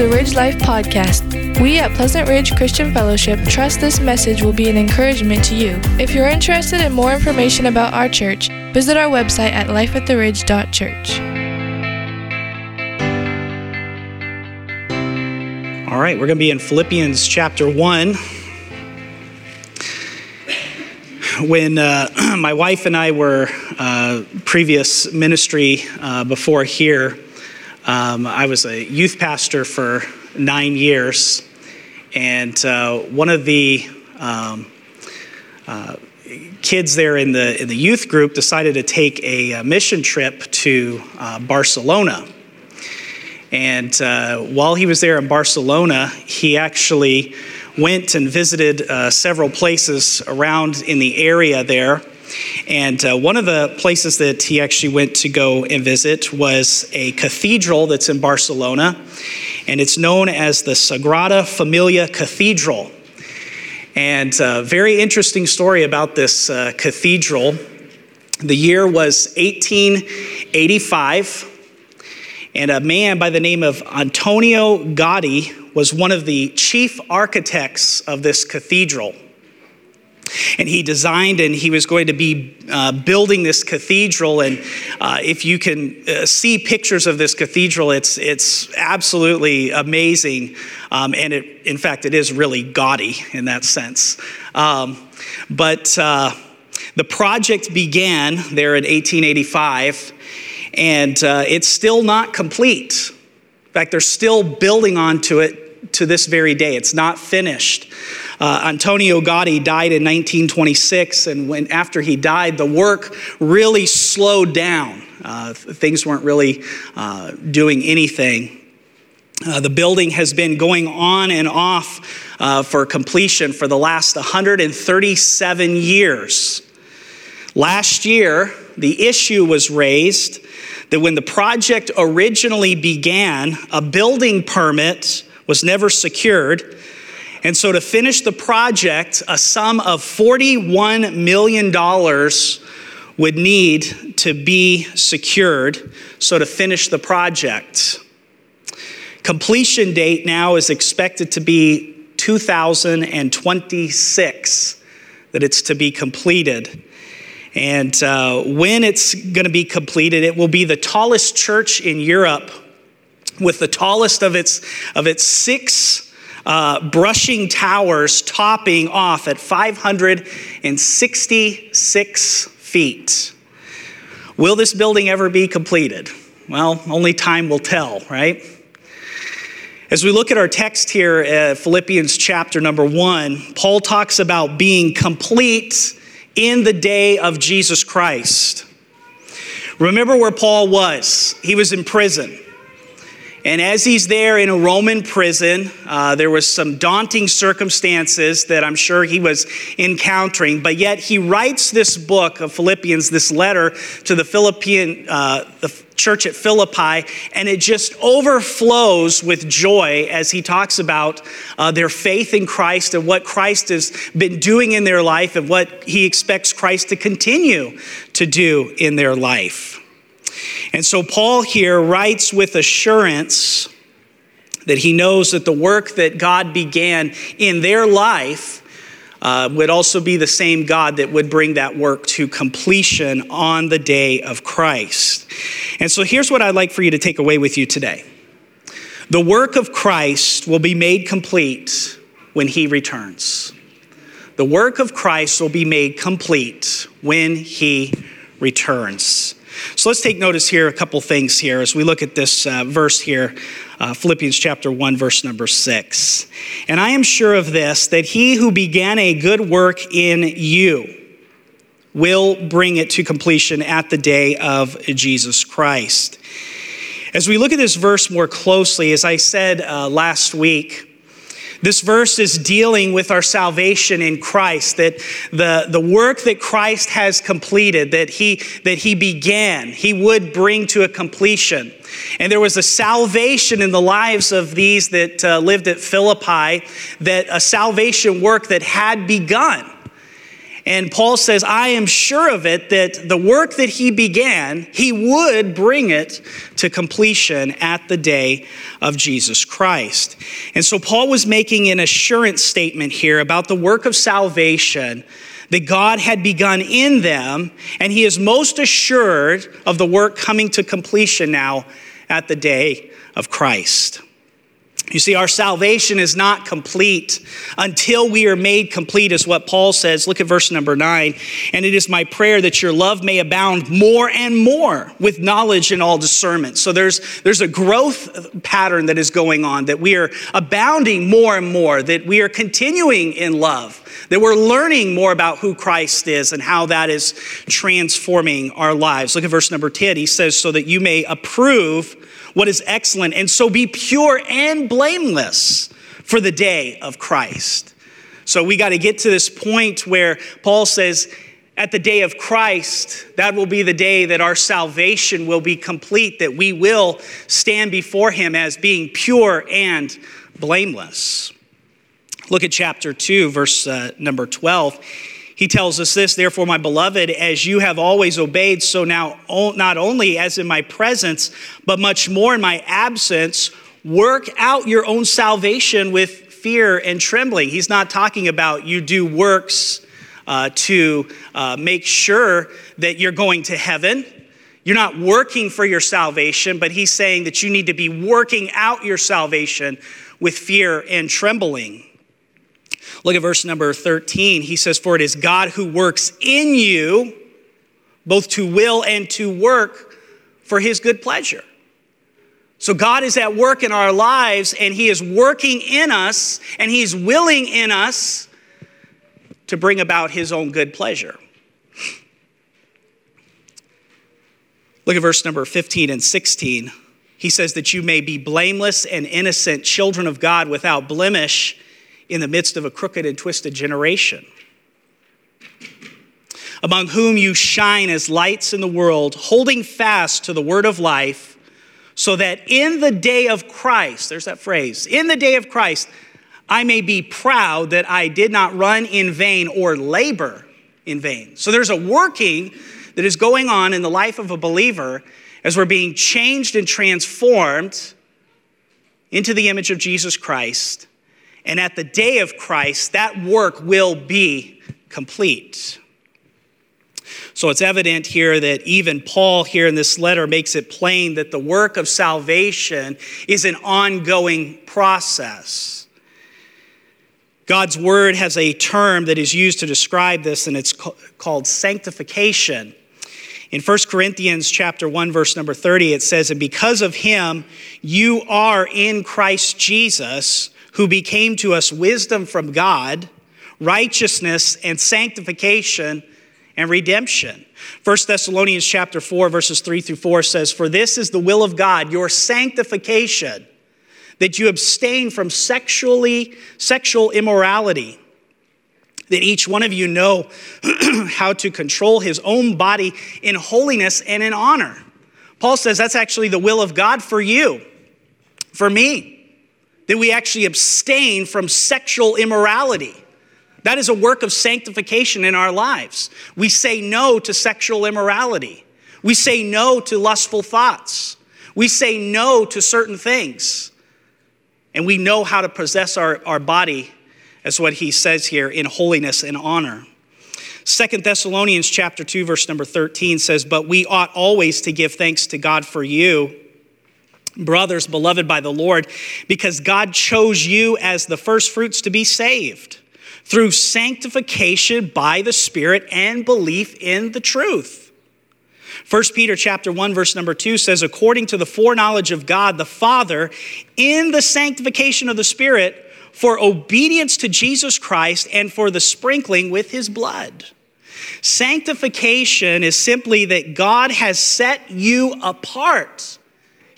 the Ridge Life podcast. We at Pleasant Ridge Christian Fellowship trust this message will be an encouragement to you. If you're interested in more information about our church, visit our website at lifeattheridge.church. All right, we're going to be in Philippians chapter 1. When uh, my wife and I were uh, previous ministry uh, before here, um, I was a youth pastor for nine years, and uh, one of the um, uh, kids there in the in the youth group decided to take a, a mission trip to uh, Barcelona. And uh, while he was there in Barcelona, he actually went and visited uh, several places around in the area there. And uh, one of the places that he actually went to go and visit was a cathedral that's in Barcelona, and it's known as the Sagrada Familia Cathedral. And a very interesting story about this uh, cathedral. The year was 1885, and a man by the name of Antonio Gaudi was one of the chief architects of this cathedral. And he designed and he was going to be uh, building this cathedral. And uh, if you can uh, see pictures of this cathedral, it's, it's absolutely amazing. Um, and it, in fact, it is really gaudy in that sense. Um, but uh, the project began there in 1885, and uh, it's still not complete. In fact, they're still building onto it to this very day. It's not finished. Uh, Antonio Gaudi died in 1926, and when, after he died, the work really slowed down. Uh, things weren't really uh, doing anything. Uh, the building has been going on and off uh, for completion for the last 137 years. Last year, the issue was raised that when the project originally began, a building permit was never secured and so, to finish the project, a sum of $41 million would need to be secured. So, to finish the project, completion date now is expected to be 2026 that it's to be completed. And uh, when it's going to be completed, it will be the tallest church in Europe with the tallest of its, of its six uh, brushing towers topping off at 566 feet. Will this building ever be completed? Well, only time will tell, right? As we look at our text here, uh, Philippians chapter number one, Paul talks about being complete in the day of Jesus Christ. Remember where Paul was? He was in prison. And as he's there in a Roman prison, uh, there was some daunting circumstances that I'm sure he was encountering. But yet he writes this book of Philippians, this letter to the Philippian, uh, the church at Philippi, and it just overflows with joy as he talks about uh, their faith in Christ and what Christ has been doing in their life and what he expects Christ to continue to do in their life. And so Paul here writes with assurance that he knows that the work that God began in their life uh, would also be the same God that would bring that work to completion on the day of Christ. And so here's what I'd like for you to take away with you today the work of Christ will be made complete when he returns. The work of Christ will be made complete when he returns. So let's take notice here, a couple things here as we look at this uh, verse here, uh, Philippians chapter 1, verse number 6. And I am sure of this, that he who began a good work in you will bring it to completion at the day of Jesus Christ. As we look at this verse more closely, as I said uh, last week, this verse is dealing with our salvation in Christ, that the, the work that Christ has completed, that he, that he began, he would bring to a completion. And there was a salvation in the lives of these that uh, lived at Philippi, that a salvation work that had begun. And Paul says, I am sure of it that the work that he began, he would bring it to completion at the day of Jesus Christ. And so Paul was making an assurance statement here about the work of salvation that God had begun in them, and he is most assured of the work coming to completion now at the day of Christ. You see, our salvation is not complete until we are made complete, is what Paul says. Look at verse number nine. And it is my prayer that your love may abound more and more with knowledge and all discernment. So there's, there's a growth pattern that is going on, that we are abounding more and more, that we are continuing in love, that we're learning more about who Christ is and how that is transforming our lives. Look at verse number 10. He says, So that you may approve what is excellent, and so be pure and blameless for the day of Christ. So we got to get to this point where Paul says, at the day of Christ, that will be the day that our salvation will be complete, that we will stand before Him as being pure and blameless. Look at chapter 2, verse uh, number 12. He tells us this, therefore, my beloved, as you have always obeyed, so now not only as in my presence, but much more in my absence, work out your own salvation with fear and trembling. He's not talking about you do works uh, to uh, make sure that you're going to heaven. You're not working for your salvation, but he's saying that you need to be working out your salvation with fear and trembling. Look at verse number 13. He says, For it is God who works in you, both to will and to work for his good pleasure. So God is at work in our lives, and he is working in us, and he's willing in us to bring about his own good pleasure. Look at verse number 15 and 16. He says that you may be blameless and innocent, children of God without blemish in the midst of a crooked and twisted generation, among whom you shine as lights in the world, holding fast to the word of life, so that in the day of Christ, there's that phrase, in the day of Christ, I may be proud that I did not run in vain or labor in vain. So there's a working that is going on in the life of a believer as we're being changed and transformed into the image of Jesus Christ and at the day of Christ, that work will be complete. So it's evident here that even Paul, here in this letter, makes it plain that the work of salvation is an ongoing process. God's word has a term that is used to describe this, and it's called sanctification. In 1 Corinthians chapter 1 verse number 30 it says and because of him you are in Christ Jesus who became to us wisdom from God, righteousness and sanctification and redemption. 1 Thessalonians chapter 4 verses 3 through 4 says, "For this is the will of God, your sanctification, that you abstain from sexually sexual immorality." that each one of you know how to control his own body in holiness and in honor. Paul says that's actually the will of God for you, for me that we actually abstain from sexual immorality. That is a work of sanctification in our lives. We say no to sexual immorality. We say no to lustful thoughts. We say no to certain things. And we know how to possess our, our body, as what he says here, in holiness and honor. Second Thessalonians chapter 2, verse number 13 says, But we ought always to give thanks to God for you brothers, beloved by the Lord, because God chose you as the first fruits to be saved through sanctification by the Spirit and belief in the truth. 1 Peter chapter 1 verse number 2 says according to the foreknowledge of God the Father in the sanctification of the Spirit for obedience to Jesus Christ and for the sprinkling with his blood. Sanctification is simply that God has set you apart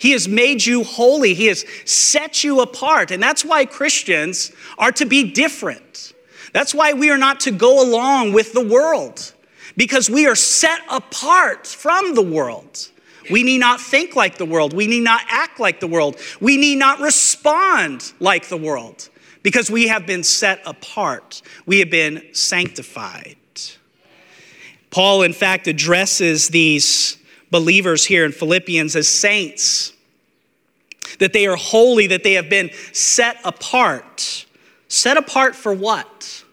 he has made you holy. He has set you apart. And that's why Christians are to be different. That's why we are not to go along with the world, because we are set apart from the world. We need not think like the world. We need not act like the world. We need not respond like the world because we have been set apart. We have been sanctified. Paul, in fact, addresses these believers here in Philippians as saints, that they are holy, that they have been set apart. Set apart for what?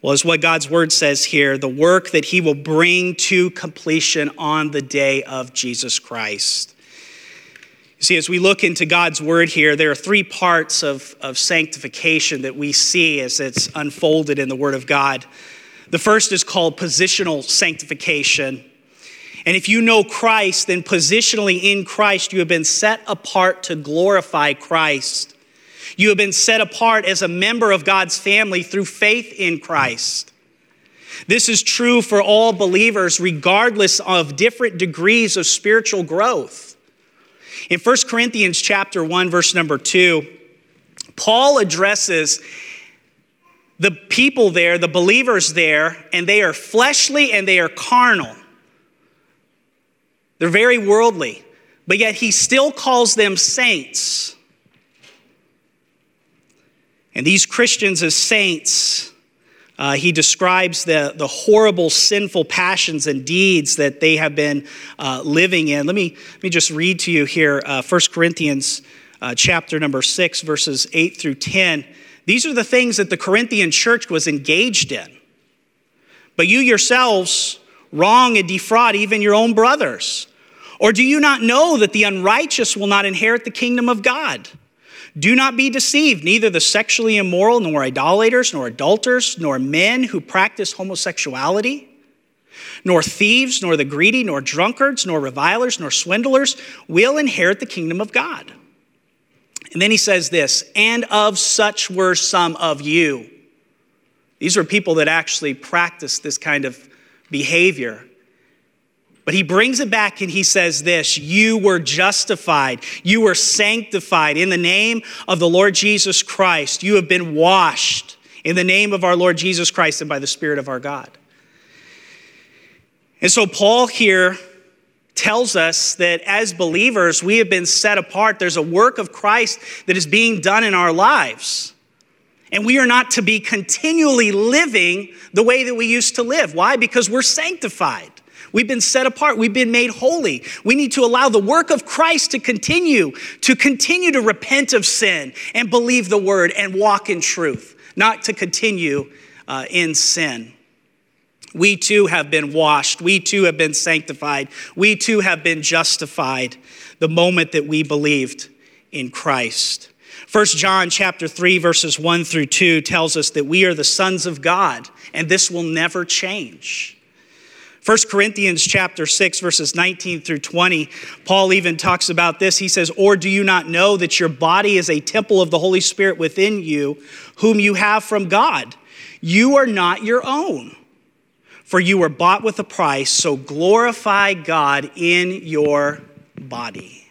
Well, as what God's word says here, the work that he will bring to completion on the day of Jesus Christ. You see, as we look into God's word here, there are three parts of, of sanctification that we see as it's unfolded in the word of God. The first is called positional sanctification. And if you know Christ, then positionally in Christ, you have been set apart to glorify Christ. You have been set apart as a member of God's family through faith in Christ. This is true for all believers, regardless of different degrees of spiritual growth. In 1 Corinthians chapter 1, verse number 2, Paul addresses the people there, the believers there, and they are fleshly and they are carnal. They're very worldly, but yet he still calls them saints. And these Christians, as saints, uh, he describes the, the horrible, sinful passions and deeds that they have been uh, living in. Let me, let me just read to you here uh, 1 Corinthians uh, chapter number 6, verses 8 through 10. These are the things that the Corinthian church was engaged in. But you yourselves wrong and defraud even your own brothers. Or do you not know that the unrighteous will not inherit the kingdom of God? Do not be deceived. Neither the sexually immoral, nor idolaters, nor adulterers, nor men who practice homosexuality, nor thieves, nor the greedy, nor drunkards, nor revilers, nor swindlers will inherit the kingdom of God. And then he says this, and of such were some of you. These were people that actually practiced this kind of behavior. But he brings it back and he says this You were justified, you were sanctified in the name of the Lord Jesus Christ. You have been washed in the name of our Lord Jesus Christ and by the Spirit of our God. And so, Paul here tells us that as believers, we have been set apart. There's a work of Christ that is being done in our lives. And we are not to be continually living the way that we used to live. Why? Because we're sanctified. We've been set apart. We've been made holy. We need to allow the work of Christ to continue, to continue to repent of sin and believe the word and walk in truth, not to continue uh, in sin. We too have been washed. We too have been sanctified. We too have been justified the moment that we believed in Christ. 1 John chapter 3 verses 1 through 2 tells us that we are the sons of God and this will never change. 1 Corinthians chapter 6 verses 19 through 20 Paul even talks about this he says or do you not know that your body is a temple of the Holy Spirit within you whom you have from God you are not your own for you were bought with a price, so glorify God in your body.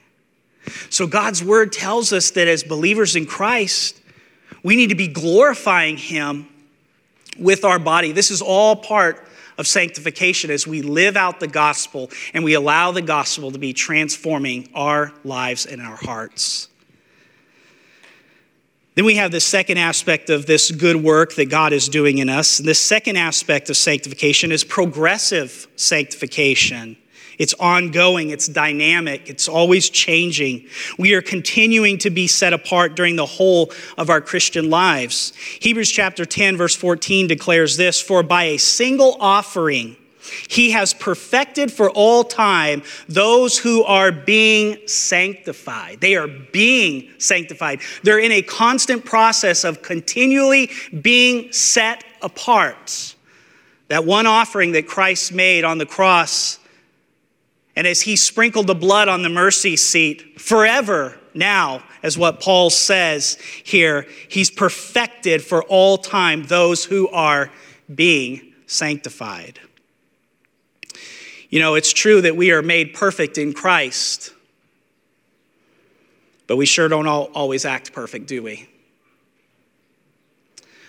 So God's word tells us that as believers in Christ, we need to be glorifying Him with our body. This is all part of sanctification as we live out the gospel and we allow the gospel to be transforming our lives and our hearts. Then we have the second aspect of this good work that God is doing in us. The second aspect of sanctification is progressive sanctification. It's ongoing, it's dynamic, it's always changing. We are continuing to be set apart during the whole of our Christian lives. Hebrews chapter 10, verse 14 declares this For by a single offering, he has perfected for all time those who are being sanctified. They are being sanctified. They're in a constant process of continually being set apart. That one offering that Christ made on the cross, and as he sprinkled the blood on the mercy seat forever now, as what Paul says here, he's perfected for all time those who are being sanctified. You know, it's true that we are made perfect in Christ, but we sure don't always act perfect, do we?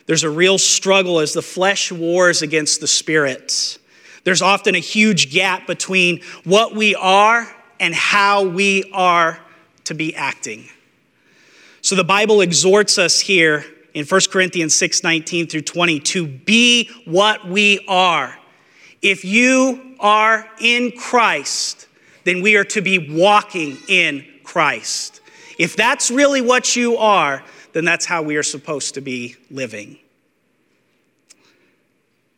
There's a real struggle as the flesh wars against the spirit. There's often a huge gap between what we are and how we are to be acting. So the Bible exhorts us here in 1 Corinthians 6 19 through 20 to be what we are If you are in Christ, then we are to be walking in Christ. If that's really what you are, then that's how we are supposed to be living.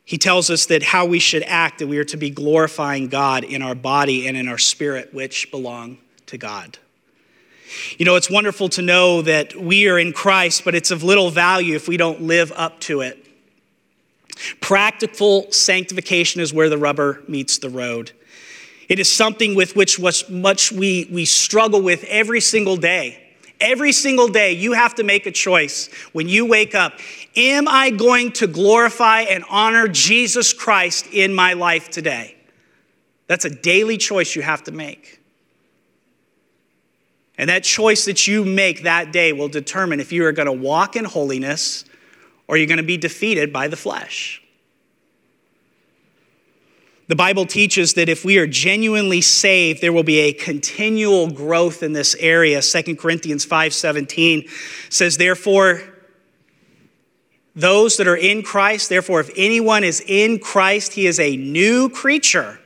He tells us that how we should act, that we are to be glorifying God in our body and in our spirit, which belong to God. You know, it's wonderful to know that we are in Christ, but it's of little value if we don't live up to it. Practical sanctification is where the rubber meets the road. It is something with which much we, we struggle with every single day. Every single day, you have to make a choice when you wake up. Am I going to glorify and honor Jesus Christ in my life today? That's a daily choice you have to make. And that choice that you make that day will determine if you are going to walk in holiness or you're going to be defeated by the flesh. The Bible teaches that if we are genuinely saved, there will be a continual growth in this area. 2 Corinthians 5:17 says, Therefore, those that are in Christ, therefore, if anyone is in Christ, he is a new creature.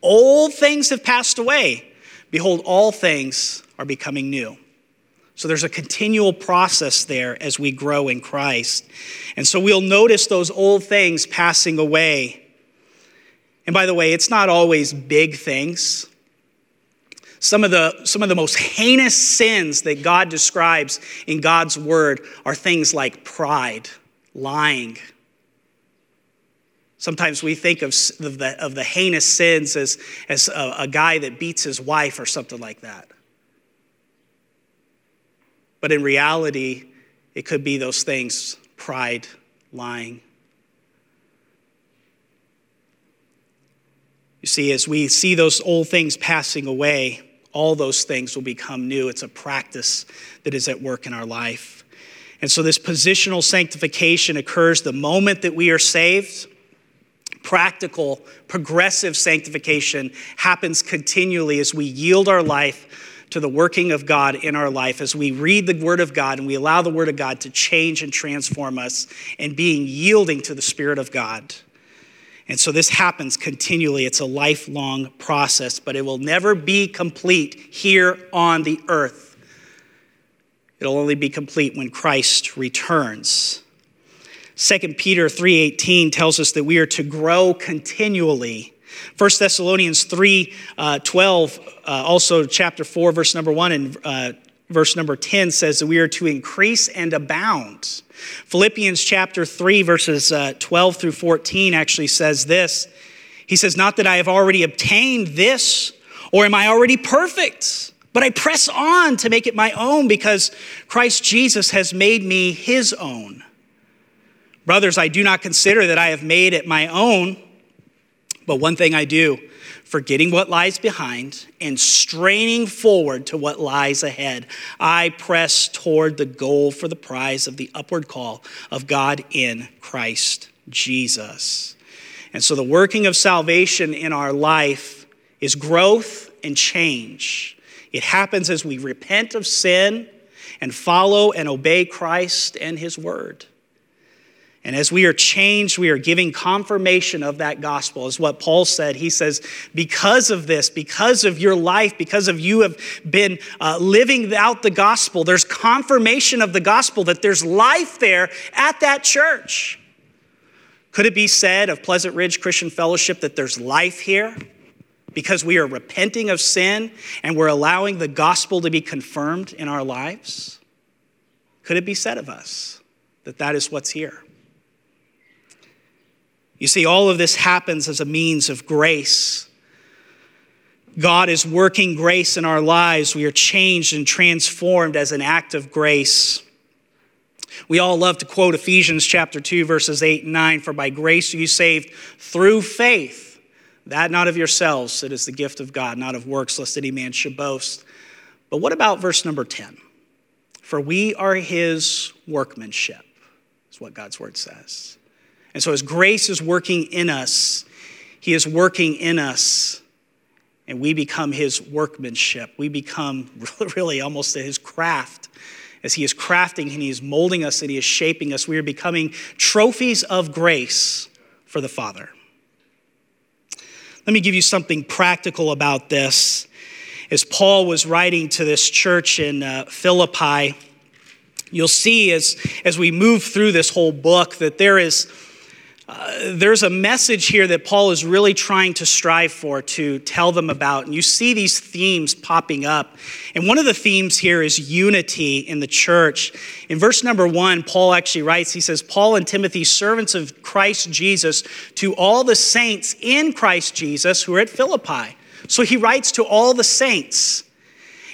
Old things have passed away. Behold, all things are becoming new. So there's a continual process there as we grow in Christ. And so we'll notice those old things passing away. And by the way, it's not always big things. Some of, the, some of the most heinous sins that God describes in God's word are things like pride, lying. Sometimes we think of, the, of the heinous sins as, as a, a guy that beats his wife or something like that. But in reality, it could be those things pride, lying. You see, as we see those old things passing away, all those things will become new. It's a practice that is at work in our life. And so, this positional sanctification occurs the moment that we are saved. Practical, progressive sanctification happens continually as we yield our life to the working of God in our life as we read the Word of God and we allow the Word of God to change and transform us and being yielding to the Spirit of God. And so this happens continually. It's a lifelong process, but it will never be complete here on the earth. It'll only be complete when Christ returns. 2 Peter 3:18 tells us that we are to grow continually 1 Thessalonians 3 uh, 12, uh, also chapter 4, verse number 1, and uh, verse number 10 says that we are to increase and abound. Philippians chapter 3, verses uh, 12 through 14 actually says this. He says, Not that I have already obtained this, or am I already perfect, but I press on to make it my own because Christ Jesus has made me his own. Brothers, I do not consider that I have made it my own. But one thing I do, forgetting what lies behind and straining forward to what lies ahead, I press toward the goal for the prize of the upward call of God in Christ Jesus. And so the working of salvation in our life is growth and change. It happens as we repent of sin and follow and obey Christ and his word. And as we are changed, we are giving confirmation of that gospel, is what Paul said. He says, because of this, because of your life, because of you have been uh, living out the gospel, there's confirmation of the gospel that there's life there at that church. Could it be said of Pleasant Ridge Christian Fellowship that there's life here? Because we are repenting of sin and we're allowing the gospel to be confirmed in our lives? Could it be said of us that that is what's here? You see, all of this happens as a means of grace. God is working grace in our lives. We are changed and transformed as an act of grace. We all love to quote Ephesians chapter 2, verses 8 and 9 For by grace are you saved through faith, that not of yourselves, it is the gift of God, not of works, lest any man should boast. But what about verse number 10? For we are his workmanship, is what God's word says. And so, as grace is working in us, He is working in us, and we become His workmanship. We become really almost His craft. As He is crafting and He is molding us and He is shaping us, we are becoming trophies of grace for the Father. Let me give you something practical about this. As Paul was writing to this church in uh, Philippi, you'll see as, as we move through this whole book that there is uh, there's a message here that Paul is really trying to strive for to tell them about. And you see these themes popping up. And one of the themes here is unity in the church. In verse number one, Paul actually writes, he says, Paul and Timothy, servants of Christ Jesus, to all the saints in Christ Jesus who are at Philippi. So he writes to all the saints.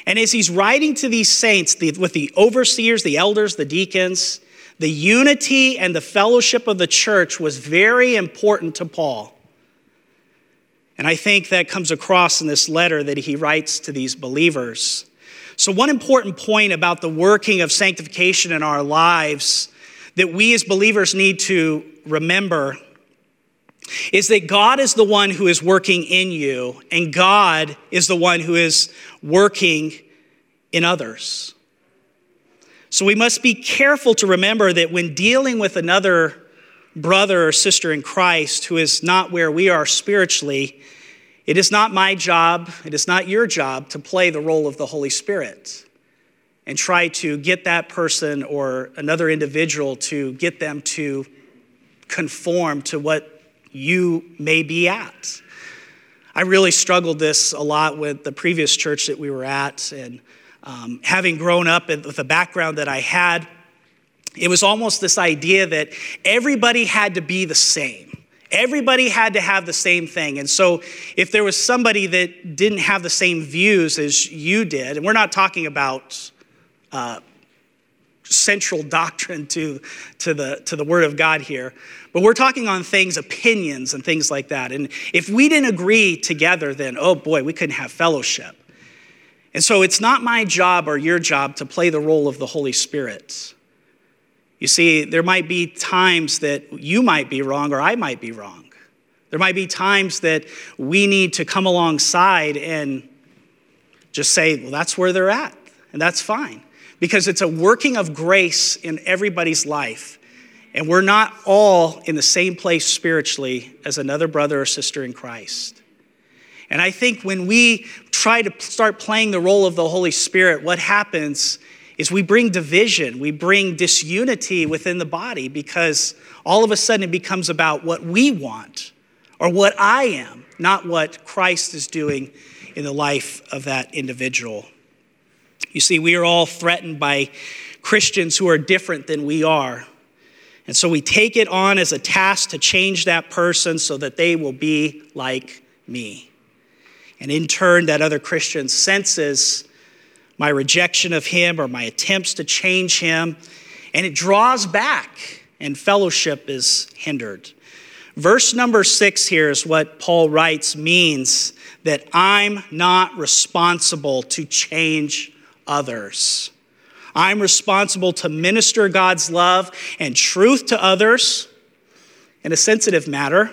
And as he's writing to these saints, the, with the overseers, the elders, the deacons, the unity and the fellowship of the church was very important to Paul. And I think that comes across in this letter that he writes to these believers. So, one important point about the working of sanctification in our lives that we as believers need to remember is that God is the one who is working in you, and God is the one who is working in others. So we must be careful to remember that when dealing with another brother or sister in Christ who is not where we are spiritually, it is not my job, it is not your job to play the role of the Holy Spirit and try to get that person or another individual to get them to conform to what you may be at. I really struggled this a lot with the previous church that we were at and um, having grown up with the background that I had, it was almost this idea that everybody had to be the same. Everybody had to have the same thing. And so, if there was somebody that didn't have the same views as you did, and we're not talking about uh, central doctrine to, to, the, to the Word of God here, but we're talking on things, opinions, and things like that. And if we didn't agree together, then oh boy, we couldn't have fellowship. And so it's not my job or your job to play the role of the Holy Spirit. You see, there might be times that you might be wrong or I might be wrong. There might be times that we need to come alongside and just say, well, that's where they're at, and that's fine. Because it's a working of grace in everybody's life. And we're not all in the same place spiritually as another brother or sister in Christ. And I think when we try to start playing the role of the Holy Spirit, what happens is we bring division, we bring disunity within the body because all of a sudden it becomes about what we want or what I am, not what Christ is doing in the life of that individual. You see, we are all threatened by Christians who are different than we are. And so we take it on as a task to change that person so that they will be like me. And in turn, that other Christian senses my rejection of him or my attempts to change him, and it draws back, and fellowship is hindered. Verse number six here is what Paul writes means that I'm not responsible to change others. I'm responsible to minister God's love and truth to others in a sensitive matter.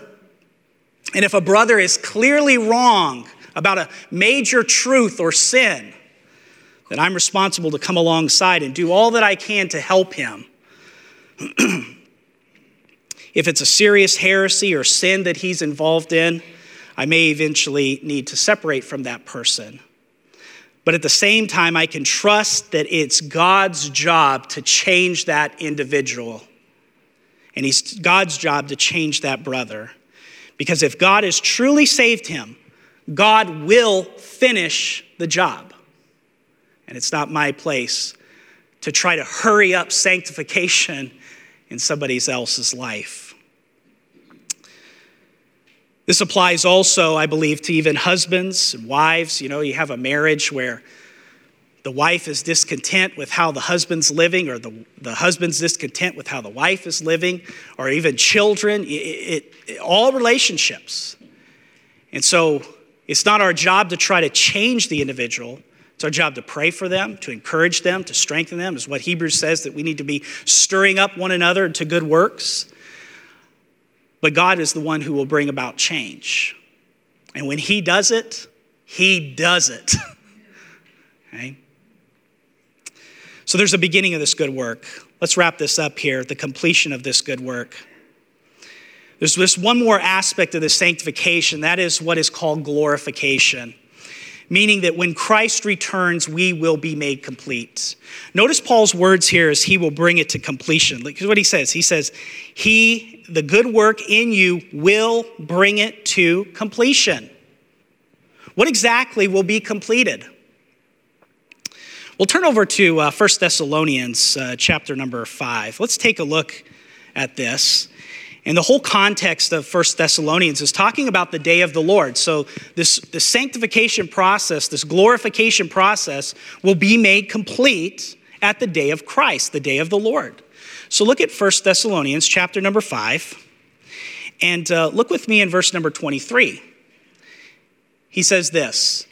And if a brother is clearly wrong, about a major truth or sin, that I'm responsible to come alongside and do all that I can to help him. if it's a serious heresy or sin that he's involved in, I may eventually need to separate from that person. But at the same time, I can trust that it's God's job to change that individual. And it's God's job to change that brother. Because if God has truly saved him, God will finish the job. And it's not my place to try to hurry up sanctification in somebody else's life. This applies also, I believe, to even husbands and wives. You know, you have a marriage where the wife is discontent with how the husband's living, or the, the husband's discontent with how the wife is living, or even children, it, it, it, all relationships. And so it's not our job to try to change the individual. It's our job to pray for them, to encourage them, to strengthen them, is what Hebrews says that we need to be stirring up one another to good works. But God is the one who will bring about change. And when He does it, He does it. okay? So there's a beginning of this good work. Let's wrap this up here the completion of this good work. There's this one more aspect of the sanctification, that is what is called glorification, meaning that when Christ returns, we will be made complete. Notice Paul's words here as he will bring it to completion. Look what he says. He says, He, the good work in you, will bring it to completion. What exactly will be completed? We'll turn over to uh, 1 Thessalonians uh, chapter number 5. Let's take a look at this. And the whole context of 1 Thessalonians is talking about the day of the Lord. So, this, this sanctification process, this glorification process, will be made complete at the day of Christ, the day of the Lord. So, look at 1 Thessalonians chapter number 5, and uh, look with me in verse number 23. He says this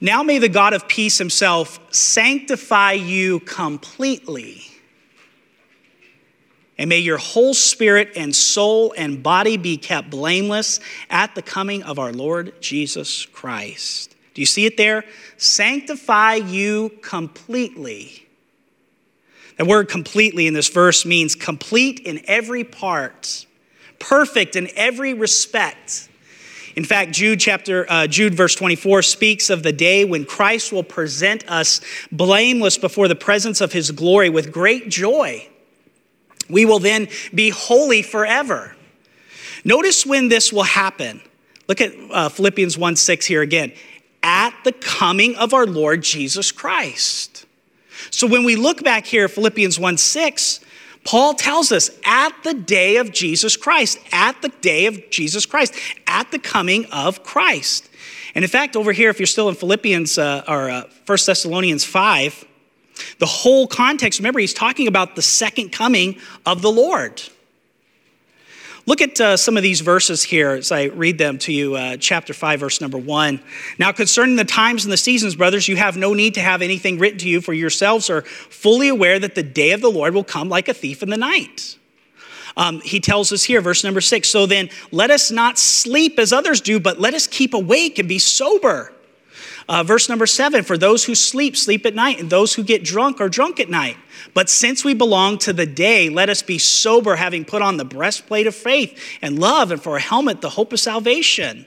Now may the God of peace himself sanctify you completely and may your whole spirit and soul and body be kept blameless at the coming of our Lord Jesus Christ. Do you see it there? Sanctify you completely. The word completely in this verse means complete in every part, perfect in every respect. In fact, Jude chapter uh, Jude verse 24 speaks of the day when Christ will present us blameless before the presence of his glory with great joy. We will then be holy forever. Notice when this will happen. Look at uh, Philippians 1 6 here again. At the coming of our Lord Jesus Christ. So when we look back here, Philippians 1 6, Paul tells us at the day of Jesus Christ, at the day of Jesus Christ, at the coming of Christ. And in fact, over here, if you're still in Philippians uh, or uh, 1 Thessalonians 5, the whole context, remember, he's talking about the second coming of the Lord. Look at uh, some of these verses here as I read them to you, uh, chapter 5, verse number 1. Now, concerning the times and the seasons, brothers, you have no need to have anything written to you, for yourselves are fully aware that the day of the Lord will come like a thief in the night. Um, he tells us here, verse number 6 So then, let us not sleep as others do, but let us keep awake and be sober. Uh, verse number seven For those who sleep, sleep at night, and those who get drunk are drunk at night. But since we belong to the day, let us be sober, having put on the breastplate of faith and love, and for a helmet, the hope of salvation.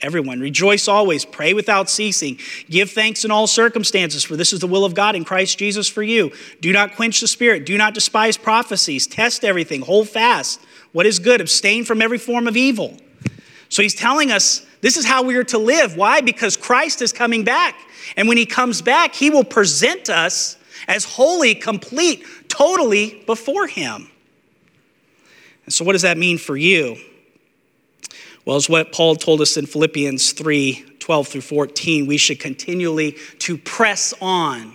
Everyone, rejoice always, pray without ceasing, give thanks in all circumstances, for this is the will of God in Christ Jesus for you. Do not quench the spirit, do not despise prophecies, test everything, hold fast what is good, abstain from every form of evil. So he's telling us this is how we are to live. Why? Because Christ is coming back. And when he comes back, he will present us as holy, complete, totally before him. And so, what does that mean for you? Well, as what Paul told us in Philippians 3 12 through 14, we should continually to press on,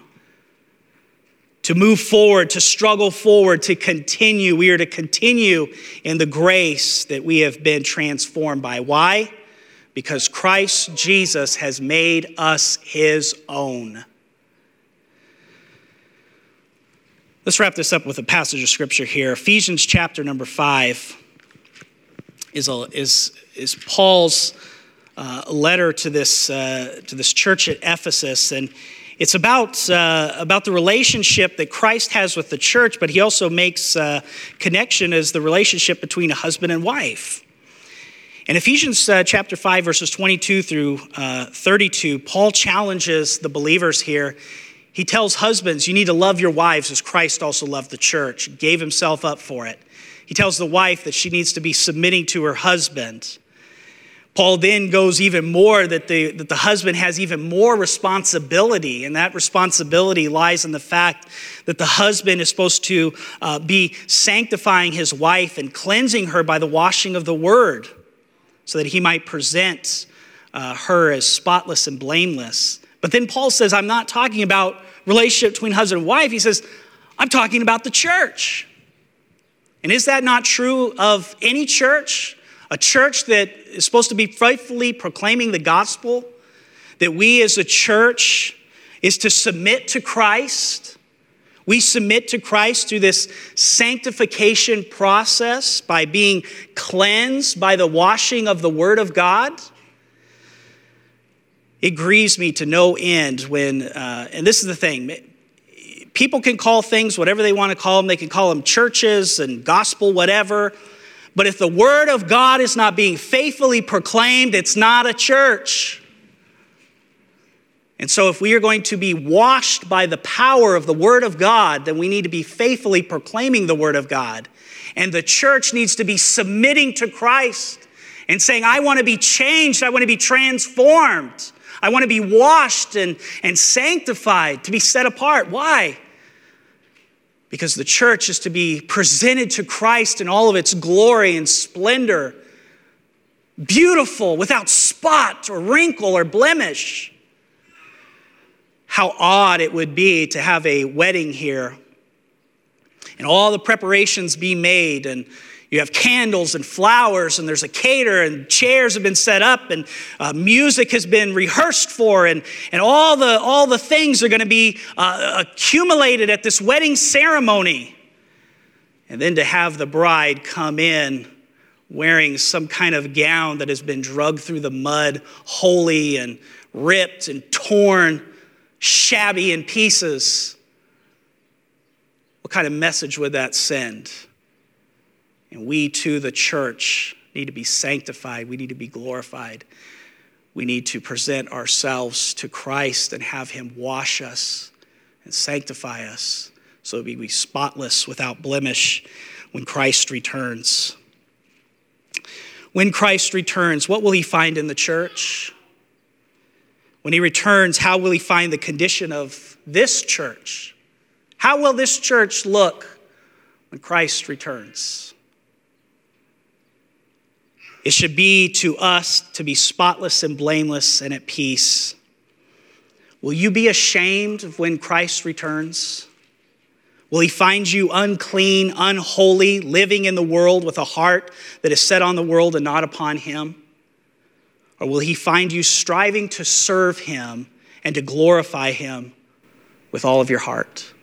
to move forward, to struggle forward, to continue. We are to continue in the grace that we have been transformed by. Why? Because Christ Jesus has made us his own. Let's wrap this up with a passage of scripture here. Ephesians chapter number 5 is, a, is is Paul's uh, letter to this, uh, to this church at Ephesus. And it's about, uh, about the relationship that Christ has with the church, but he also makes uh, connection as the relationship between a husband and wife. In Ephesians uh, chapter 5, verses 22 through uh, 32, Paul challenges the believers here. He tells husbands, You need to love your wives as Christ also loved the church, gave himself up for it. He tells the wife that she needs to be submitting to her husband. Paul then goes even more that the, that the husband has even more responsibility, and that responsibility lies in the fact that the husband is supposed to uh, be sanctifying his wife and cleansing her by the washing of the word so that he might present uh, her as spotless and blameless. But then Paul says, I'm not talking about relationship between husband and wife. He says, I'm talking about the church. And is that not true of any church? A church that is supposed to be faithfully proclaiming the gospel, that we as a church is to submit to Christ. We submit to Christ through this sanctification process by being cleansed by the washing of the Word of God. It grieves me to no end when, uh, and this is the thing people can call things whatever they want to call them. They can call them churches and gospel, whatever. But if the Word of God is not being faithfully proclaimed, it's not a church. And so, if we are going to be washed by the power of the Word of God, then we need to be faithfully proclaiming the Word of God. And the church needs to be submitting to Christ and saying, I want to be changed, I want to be transformed, I want to be washed and, and sanctified, to be set apart. Why? Because the church is to be presented to Christ in all of its glory and splendor, beautiful, without spot or wrinkle or blemish. How odd it would be to have a wedding here and all the preparations be made and you have candles and flowers and there's a cater and chairs have been set up and uh, music has been rehearsed for and, and all, the, all the things are going to be uh, accumulated at this wedding ceremony and then to have the bride come in wearing some kind of gown that has been drugged through the mud holey and ripped and torn shabby in pieces, what kind of message would that send? And we, too, the church, need to be sanctified. We need to be glorified. We need to present ourselves to Christ and have Him wash us and sanctify us so that we be spotless without blemish when Christ returns. When Christ returns, what will He find in the church? When he returns, how will he find the condition of this church? How will this church look when Christ returns? It should be to us to be spotless and blameless and at peace. Will you be ashamed when Christ returns? Will he find you unclean, unholy, living in the world with a heart that is set on the world and not upon him? Or will he find you striving to serve him and to glorify him with all of your heart?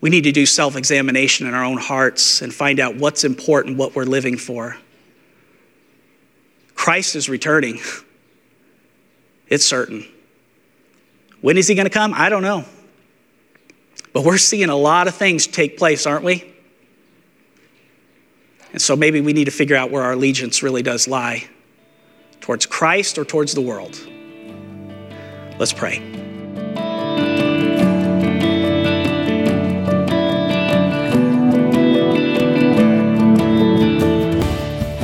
We need to do self examination in our own hearts and find out what's important, what we're living for. Christ is returning. It's certain. When is he going to come? I don't know. But we're seeing a lot of things take place, aren't we? And so maybe we need to figure out where our allegiance really does lie towards Christ or towards the world. Let's pray.